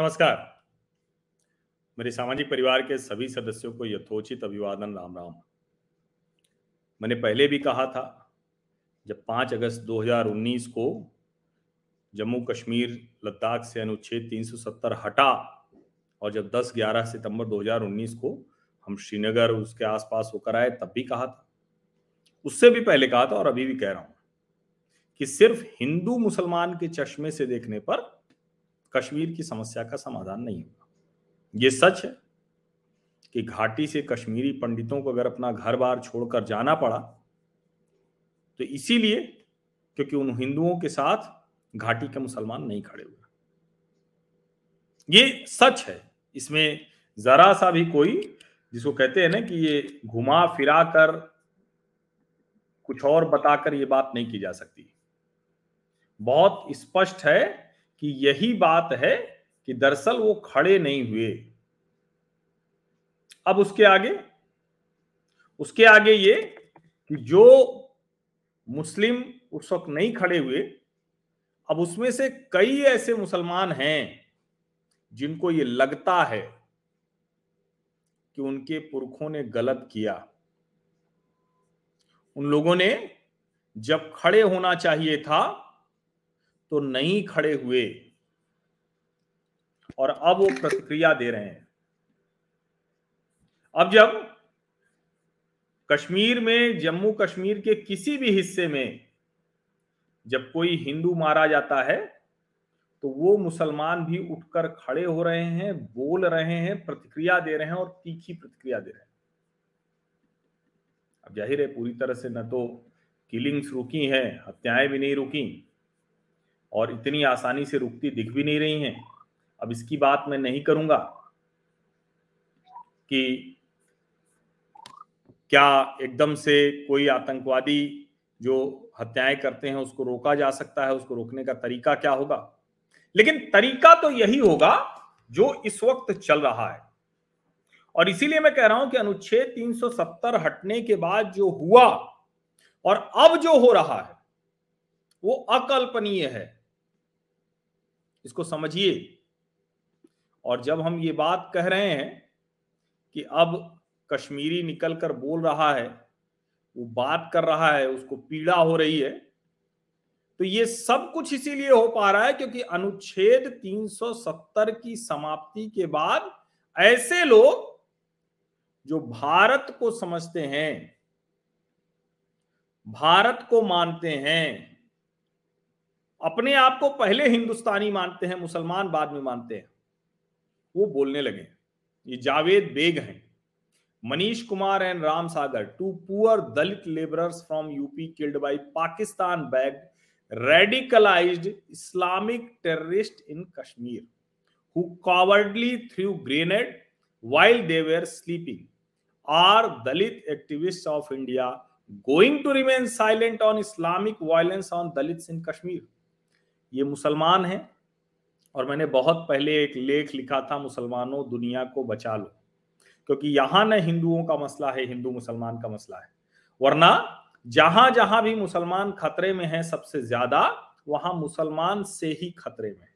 नमस्कार। मेरे सामाजिक परिवार के सभी सदस्यों को यथोचित अभिवादन, राम राम। मैंने पहले भी कहा था, जब 5 अगस्त 2019 को जम्मू कश्मीर लद्दाख से अनुच्छेद 370 हटा और जब 10-11 सितंबर 2019 को हम श्रीनगर, उसके आसपास होकर आए, तब भी कहा था। उससे भी पहले कहा था और अभी भी कह रहा हूँ कि सिर्फ़ हिंदू मुसलमान के चश्मे से देखने पर कश्मीर की समस्या का समाधान नहीं होगा। ये सच है कि घाटी से कश्मीरी पंडितों को अगर अपना घर बार छोड़कर जाना पड़ा तो इसीलिए क्योंकि उन हिंदुओं के साथ घाटी के मुसलमान नहीं खड़े हुए। ये सच है। इसमें जरा सा भी कोई, जिसको कहते हैं ना कि ये घुमा फिरा कर कुछ और बताकर ये बात नहीं की जा सकती। बहुत स्पष्ट है कि यही बात है कि दरअसल वो खड़े नहीं हुए। अब उसके आगे उसके आगे ये कि जो मुस्लिम उस वक्त नहीं खड़े हुए, अब उसमें से कई ऐसे मुसलमान हैं जिनको ये लगता है कि उनके पुरखों ने गलत किया। उन लोगों ने जब खड़े होना चाहिए था तो नहीं खड़े हुए। और अब वो प्रतिक्रिया दे रहे हैं। अब जब कश्मीर में, जम्मू कश्मीर के किसी भी हिस्से में जब कोई हिंदू मारा जाता है तो वो मुसलमान भी उठकर खड़े हो रहे हैं, बोल रहे हैं, प्रतिक्रिया दे रहे हैं और तीखी प्रतिक्रिया दे रहे हैं। अब ज़ाहिर है, पूरी तरह से न तो किलिंग्स रुकी हैं, हत्याएँ भी नहीं रुकी। और इतनी आसानी से रुकती दिख भी नहीं रही हैं। अब इसकी बात मैं नहीं करूँगा कि क्या एकदम से कोई आतंकवादी जो हत्याएँ करते हैं उसको रोका जा सकता है, उसको रोकने का तरीका क्या होगा? लेकिन तरीका तो यही होगा जो इस वक्त चल रहा है। और इसीलिए मैं कह रहा हूँ कि अनुच्छेद 370 हटने के बाद जो हुआ और अब जो हो रहा है, वो अकल्पनीय है। इसको समझिए। और जब हम ये बात कह रहे हैं कि अब कश्मीरी निकल कर बोल रहा है, वो बात कर रहा है, उसको पीड़ा हो रही है तो ये सब कुछ इसीलिए हो पा रहा है क्योंकि अनुच्छेद 370 की समाप्ति के बाद ऐसे लोग जो भारत को समझते हैं, भारत को मानते हैं अपने आप को पहले हिंदुस्तानी मानते हैं, मुसलमान बाद में मानते हैं। वो बोलने लगे, ये जावेद बेग हैं। Manish Kumar and Ram Sagar two poor Dalit labourers from UP killed by Pakistan backed radicalised Islamic terrorist in Kashmir who cowardly threw grenade while they sleeping. Are dalit activists of india going to remain silent on islamic violence on dalits in kashmir? ये मुसलमान हैं और मैंने बहुत पहले एक लेख लिखा था, मुसलमानों दुनिया को बचा लो। क्योंकि यहाँ न हिंदुओं का मसला है, हिंदू मुसलमान का मसला है। वरना जहाँ जहाँ भी मुसलमान खतरे में है, सबसे ज़्यादा वहाँ मुसलमान से ही खतरे में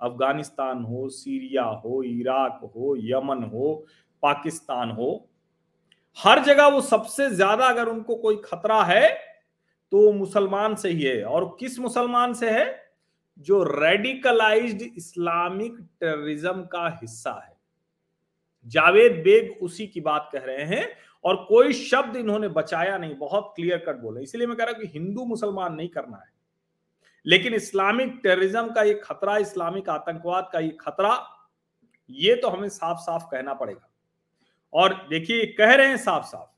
अफ़गानिस्तान हो, सीरिया हो, इराक हो, यमन हो, पाकिस्तान हो, हर जगह वो सबसे ज़्यादा अगर उनको कोई खतरा है तो मुसलमान से ही है। और किस मुसलमान से है? जो रेडिकलाइज्ड इस्लामिक टेररिज्म का हिस्सा है। जावेद बेग उसी की बात कह रहे हैं और कोई शब्द इन्होंने बचाया नहीं, बहुत क्लियर कट बोले। इसलिए मैं कह रहा हूँ कि हिंदू मुसलमान नहीं करना है। लेकिन इस्लामिक टेररिज्म का ये खतरा इस्लामिक आतंकवाद का ये खतरा, ये तो हमें साफ़ साफ़ कहना पड़ेगा। और देखिए कह रहे हैं साफ़ साफ़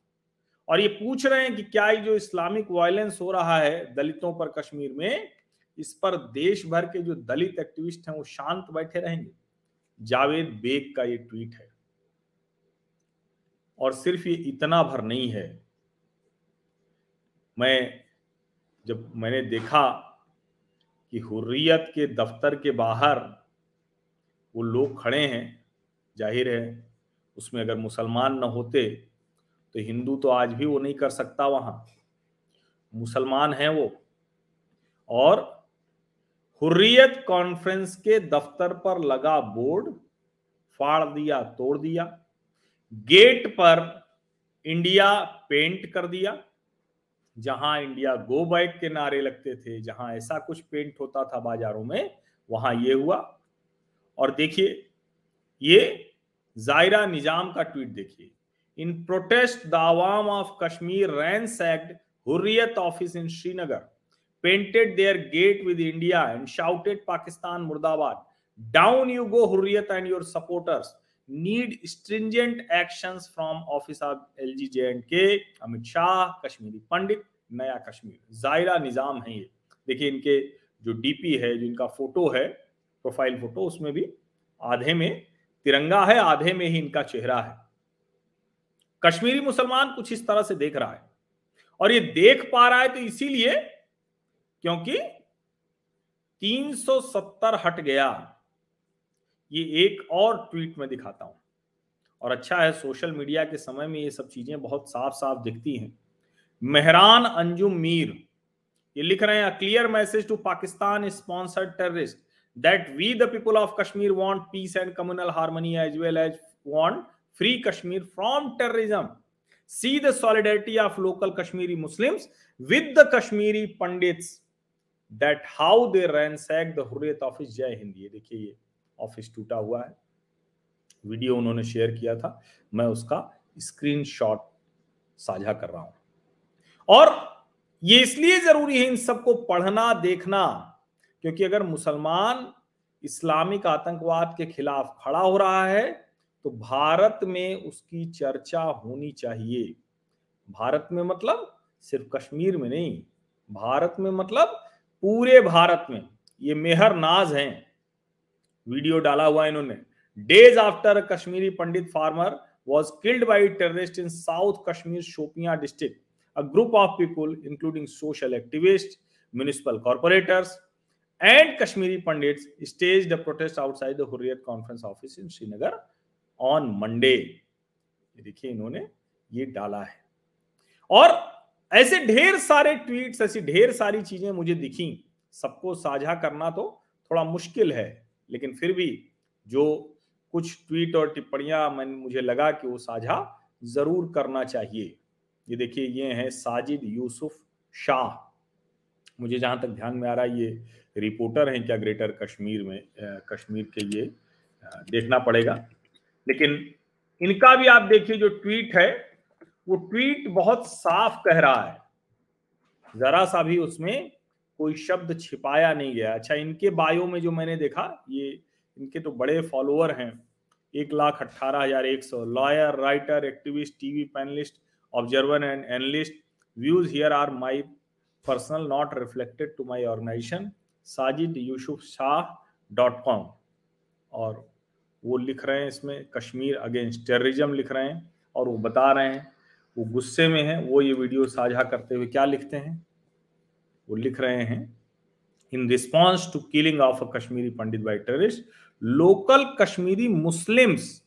और ये पूछ रहे हैं कि क्या ये जो इस्लामिक वायलेंस हो रहा है दलितों पर कश्मीर में इस पर देश भर के जो दलित एक्टिविस्ट हैं वो शांत बैठे रहेंगे। जावेद बेग का ये ट्वीट है। और सिर्फ़ ये इतना भर नहीं है। मैं जब मैंने देखा कि हुर्रियत के दफ्तर के बाहर वो लोग खड़े हैं, ज़ाहिर है उसमें अगर मुसलमान न होते तो हिंदू तो आज भी वो नहीं कर सकता वहाँ। मुसलमान हैं वो। और हुर्रियत कॉन्फ्रेंस के दफ्तर पर लगा बोर्ड, फाड़ दिया, तोड़ दिया, गेट पर इंडिया पेंट कर दिया, जहाँ इंडिया गो बैक के नारे लगते थे, जहाँ ऐसा कुछ पेंट होता था बाजारों में, वहाँ ये हुआ। और देखिए, ये जायरा निज़ाम का ट्वीट देखिए। In protest the awam of Kashmir ransacked Hurriyat office in Srinagar painted their gate with India and shouted Pakistan Murdabad. Down you go, Hurriyat and your supporters. Need stringent actions from Office of LG J&K, Amit Shah Kashmiri Pandit नया कश्मीर जायरा निज़ाम है ये देखिए इनके जो DP है जो इनका photo है प्रोफ़ाइल फ़ोटो उसमें भी आधे में तिरंगा है आधे में ही इनका चेहरा है कश्मीरी मुसलमान कुछ इस तरह से देख रहा है और ये देख पा रहा है तो इसीलिए क्योंकि 370 हट गया। ये एक और ट्वीट में दिखाता हूँ। और अच्छा है, सोशल मीडिया के समय में ये सब चीज़ें बहुत साफ़ साफ़ दिखती हैं। मेहरान अंजुम मीर, ये लिख रहे हैं clear message to Pakistan sponsored terrorist that we the people of Kashmir want peace and communal harmony as well as want free Kashmir from terrorism see the solidarity of local Kashmiri Muslims with the Kashmiri Pandits that how they ransack the Hurriyat office Jai Hind. ये देखिए, ये office टूटा हुआ है। Video उन्होंने share किया था। मैं उसका स्क्रीनशॉट साझा कर रहा हूँ। और ये इसलिए ज़रूरी है इन सबको पढ़ना, देखना, क्योंकि अगर मुसलमान इस्लामिक आतंकवाद के खिलाफ खड़ा हो रहा है तो भारत में उसकी चर्चा होनी चाहिए। भारत में मतलब सिर्फ़ कश्मीर में नहीं। भारत में मतलब पूरे भारत में ये मेहर नाज हैं। वीडियो डाला हुआ इन्होंने। Days after Kashmiri Pandit farmer was killed by terrorist in south Kashmir Shopian district a group of people including social activist municipal corporators and Kashmiri Pandit stage the protest outside the Hurriyat conference office in Srinagar on Monday देखिए इन्होंने ये डाला है। और ऐसे ढेर सारे tweets ऐसी ढेर सारी चीज़ें मुझे दिखी। सबको साझा करना तो थोड़ा मुश्किल है, लेकिन फिर भी जो कुछ ट्वीट और टिप्पणियाँ मैं मुझे लगा कि वो साझा ज़रूर करना चाहिए। ये देखिए, ये हैं साजिद यूसुफ शाह। मुझे जहाँ तक ध्यान में आ रहा है, ये रिपोर्टर हैं क्या ग्रेटर कश्मीर में कश्मीर के ये देखना पड़ेगा। लेकिन इनका भी आप देखिए, जो ट्वीट है वो ट्वीट बहुत साफ़ कह रहा है। जरा सा भी उसमें कोई शब्द छिपाया नहीं गया। अच्छा इनके बायो में जो मैंने देखा, ये इनके तो बड़े फॉलोअर हैं। एक लाख अट्ठारह हज़ार एक सौ। Lawyer writer activist TV panelist observer and analyst views here are my personal not reflected to my organisation Sajid Yusuf Shah dot com और वो लिख रहे हैं इसमें कश्मीर अगेंस्ट टेररिज्म लिख रहे हैं और वो बता रहे हैं वो गुस्से में है, वो ये वीडियो साझा करते हुए क्या लिखते हैं? वो लिख रहे हैं, in response to killing of a Kashmiri Pandit by terrorist, local Kashmiri Muslims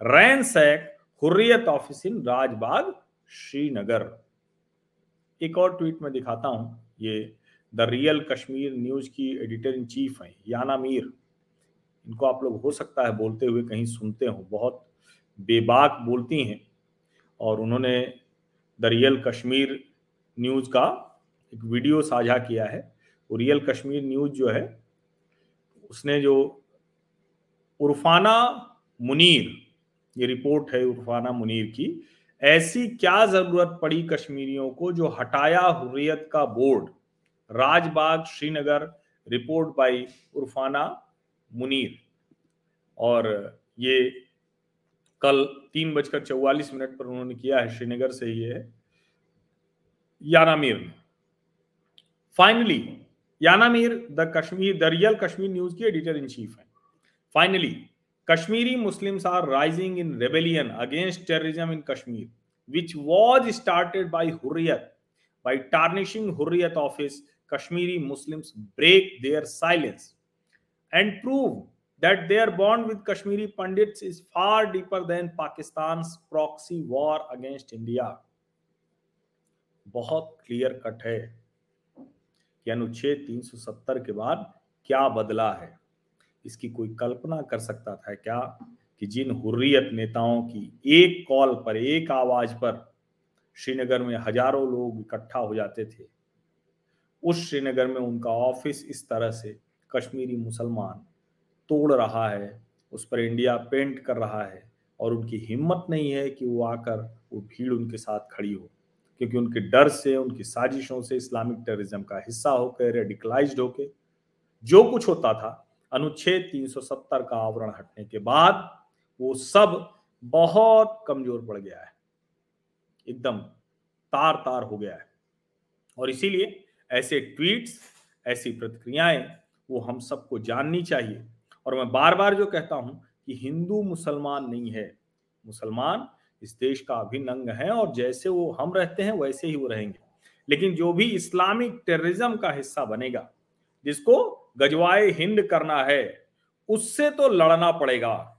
ransack Hurriyat office in Rajbagh Srinagar. एक और ट्वीट में दिखाता हूँ, ये द रियल कश्मीर न्यूज़ की एडिटर इन चीफ है, याना मीर। इनको आप लोग हो सकता है बोलते हुए कहीं सुनते हो, बहुत बेबाक बोलती हैं। और उन्होंने द रियल कश्मीर न्यूज़ का एक वीडियो साझा किया है। रियल कश्मीर न्यूज़ जो है, उसने जो उर्फाना मुनीर, ये रिपोर्ट है उर्फाना मुनीर की, ऐसी क्या ज़रूरत पड़ी कश्मीरियों को जो हटाया हुर्रियत का board? Rajbagh Srinagar report by Urfana Munir. और ये कल तीन बजकर चौवालीस मिनट पर उन्होंने किया है श्रीनगर से ही है Yana Mir finally Yana Mir the Kashmir the real Kashmir news की एडिटर इन चीफ है finally Kashmiri Muslims are rising in rebellion against terrorism in Kashmir which was started by Hurriyat. By tarnishing Hurriyat office, Kashmiri Muslims break their silence and prove that their bond with Kashmiri Pandits is far deeper than Pakistan's proxy war against India. बहुत clear cut है कि अनुच्छेद 370 के बाद क्या बदला है इसकी कोई कल्पना कर सकता था क्या कि जिन हुर्रियत नेताओं की एक कॉल पर, एक आवाज़ पर श्रीनगर में हज़ारों लोग इकट्ठा हो जाते थे, उस श्रीनगर में उनका ऑफ़िस इस तरह से, कश्मीरी मुसलमान तोड़ रहा है, उस पर इंडिया पेंट कर रहा है और उनकी हिम्मत नहीं है कि वो आकर वो भीड़ उनके साथ खड़ी हो, क्योंकि उनके डर से, उनकी साजिशों से इस्लामिक टेररिज्म का हिस्सा होकर रेडिकलाइज होकर, जो कुछ होता था, अनुच्छेद 370 का आवरण हटने के बाद वो सब बहुत कमज़ोर पड़ गया है, एकदम तार तार हो गया है। और इसीलिए ऐसे ट्वीट्स ऐसी प्रतिक्रियाएँ, वो हम सबको जाननी चाहिए। और मैं बार बार जो कहता हूँ कि हिंदू मुसलमान नहीं है। मुसलमान इस देश का अभिन्न अंग है और जैसे वो हम रहते हैं, वैसे ही वो रहेंगे। लेकिन जो भी इस्लामिक टेररिज्म का हिस्सा बनेगा, जिसको गजवाए हिंद करना है, उससे तो लड़ना पड़ेगा।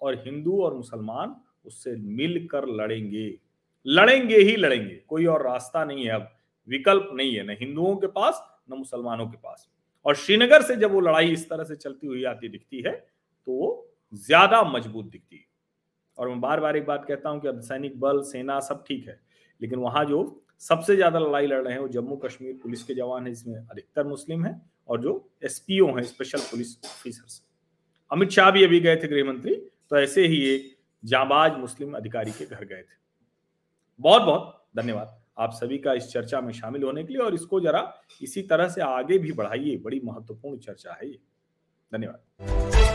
और हिंदू और मुसलमान उससे मिलकर लड़ेंगे। लड़ेंगे ही लड़ेंगे। कोई और रास्ता नहीं है अब। विकल्प नहीं है। न हिंदुओं के पास, न मुसलमानों के पास। और श्रीनगर से जब वो लड़ाई इस तरह से चलती हुई आती दिखती है तो वो ज़्यादा मज़बूत दिखती है। और मैं बार बार एक बात कहता हूँ कि अब सैनिक बल, सेना सब ठीक है, लेकिन वहाँ जो सबसे ज़्यादा लड़ाई लड़ रहे हैं वो जम्मू कश्मीर पुलिस के जवान है इसमें अधिकतर मुस्लिम है और जो एसपीओ हैं, special police officers. Amit Shah भी अभी गए थे गृह मंत्री तो ऐसे ही एक जाबाज मुस्लिम अधिकारी के घर गए थे। बहुत बहुत धन्यवाद। आप सभी का इस चर्चा में शामिल होने के लिए और इसको जरा इसी तरह से आगे भी बढ़ाइए। बड़ी महत्वपूर्ण चर्चा है ये। धन्यवाद।